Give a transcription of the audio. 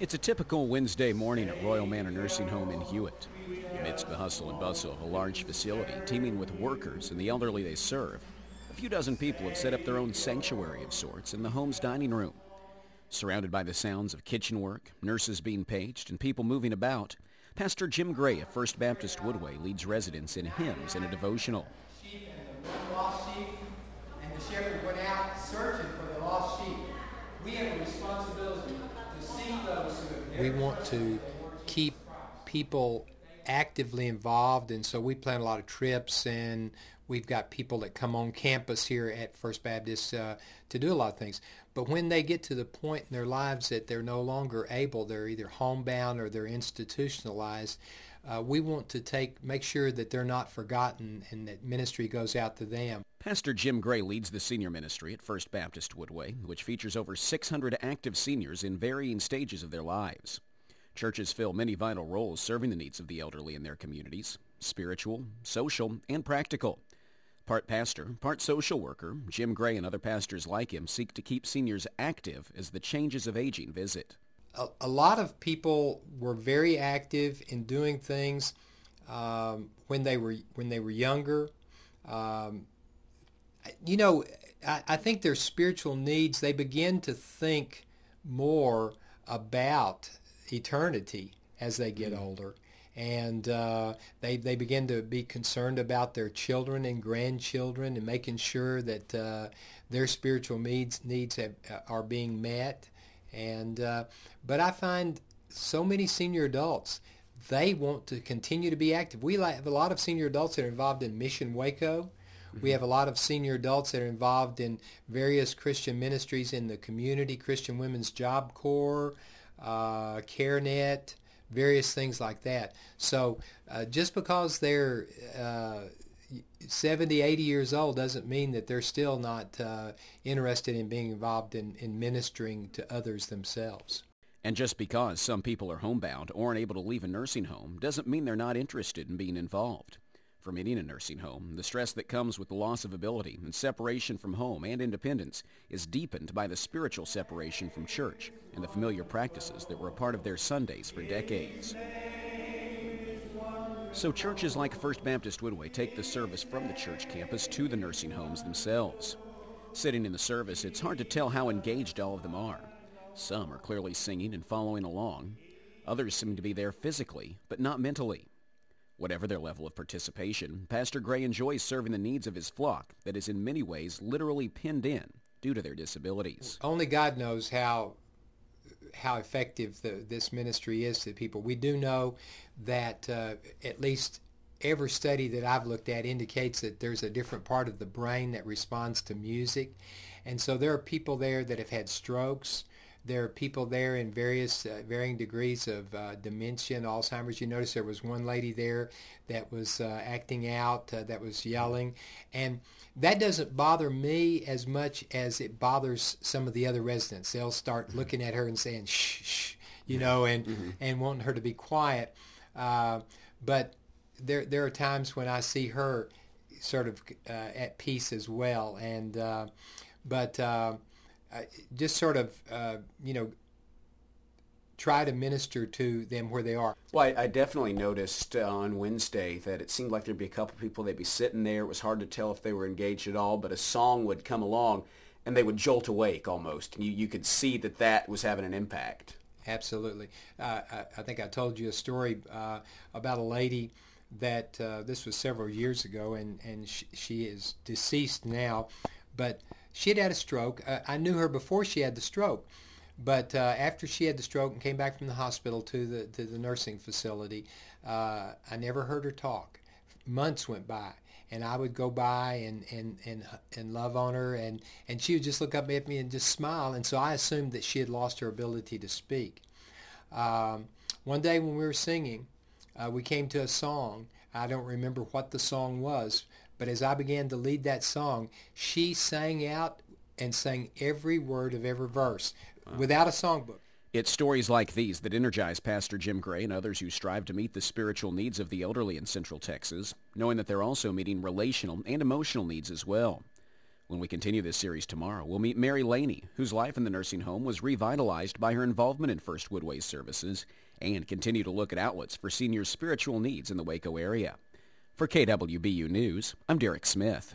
It's a typical Wednesday morning at Royal Manor Nursing Home in Hewitt. Amidst the hustle and bustle of a large facility teeming with workers and the elderly they serve, a few dozen people have set up their own sanctuary of sorts in the home's dining room. Surrounded by the sounds of kitchen work, nurses being paged, and people moving about, Pastor Jim Gray of First Baptist Woodway leads residents in hymns and a devotional. sheep and the lost sheep, and the shepherd went out searching for the lost sheep. We have a responsibility to those who we want to keep people actively involved and so we plan a lot of trips and we've got people that come on campus here at First Baptist uh, to do a lot of things but when they get to the point in their lives that they're no longer able they're either homebound or they're institutionalized uh, we want to take make sure that they're not forgotten and that ministry goes out to them Pastor Jim Gray leads the senior ministry at First Baptist Woodway, which features over 600 active seniors in varying stages of their lives. Churches fill many vital roles serving the needs of the elderly in their communities, spiritual, social, and practical. Part pastor, part social worker, Jim Gray and other pastors like him seek to keep seniors active as the changes of aging visit. a, a lot of people were very active in doing things um, when they were when they were younger. Um, you know, I, I think their spiritual needs they begin to think more about eternity as they get older. And uh, they, they begin to be concerned about their children and grandchildren and making sure that uh, their spiritual needs needs have, are being met. And uh, but I find so many senior adults they want to continue to be active. We have a lot of senior adults that are involved in Mission Waco. We have a lot of senior adults that are involved in various Christian ministries in the community, Christian Women's Job Corps, uh, CareNet, various things like that. So uh, just because they're uh, 70, 80 years old doesn't mean that they're still not uh, interested in being involved in, in ministering to others themselves. And just because some people are homebound or unable to leave a nursing home doesn't mean they're not interested in being involved. For many in a nursing home, the stress that comes with the loss of ability and separation from home and independence is deepened by the spiritual separation from church and the familiar practices that were a part of their Sundays for decades. So churches like First Baptist Woodway take the service from the church campus to the nursing homes themselves. Sitting in the service, it's hard to tell how engaged all of them are. Some are clearly singing and following along. Others seem to be there physically, but not mentally. Whatever their level of participation, Pastor Gray enjoys serving the needs of his flock that is in many ways literally pinned in due to their disabilities. Only God knows how how effective the, this ministry is to people. We do know that uh, at least every study that I've looked at indicates that there's a different part of the brain that responds to music. And so there are people there that have had strokes. There are people there in various uh, varying degrees of uh, dementia and Alzheimer's. You notice there was one lady there that was uh, acting out, uh, that was yelling, and that doesn't bother me as much as it bothers some of the other residents. They'll start looking at her and saying shh, shh you know, and and wanting her to be quiet. Uh, but there there are times when I see her sort of uh, at peace as well, and uh, but uh, just sort of uh, you know try to minister to them where they are. Well, I, I definitely noticed uh, on Wednesday that it seemed like there'd be a couple people, they'd be sitting there. It was hard to tell if they were engaged at all, but a song would come along and they would jolt awake almost. And you, you could see that that was having an impact. Absolutely. Uh, I, I think I told you a story uh, about a lady that uh, this was several years ago, and, and she, she is deceased now, but she had had a stroke. Uh, I knew her before she had the stroke. But uh, after she had the stroke and came back from the hospital to the to the nursing facility, uh, I never heard her talk. Months went by, and I would go by and and and and love on her, and and she would just look up at me and just smile. And so I assumed that she had lost her ability to speak. Um, one day when we were singing, uh, we came to a song. I don't remember what the song was, but as I began to lead that song, she sang out and sang every word of every verse without a songbook. It's stories like these that energize Pastor Jim Gray and others who strive to meet the spiritual needs of the elderly in Central Texas, knowing that they're also meeting relational and emotional needs as well. When we continue this series tomorrow, we'll meet Mary Laney, whose life in the nursing home was revitalized by her involvement in First Woodway services, and continue to look at outlets for seniors' spiritual needs in the Waco area. For KWBU News, I'm Derek Smith.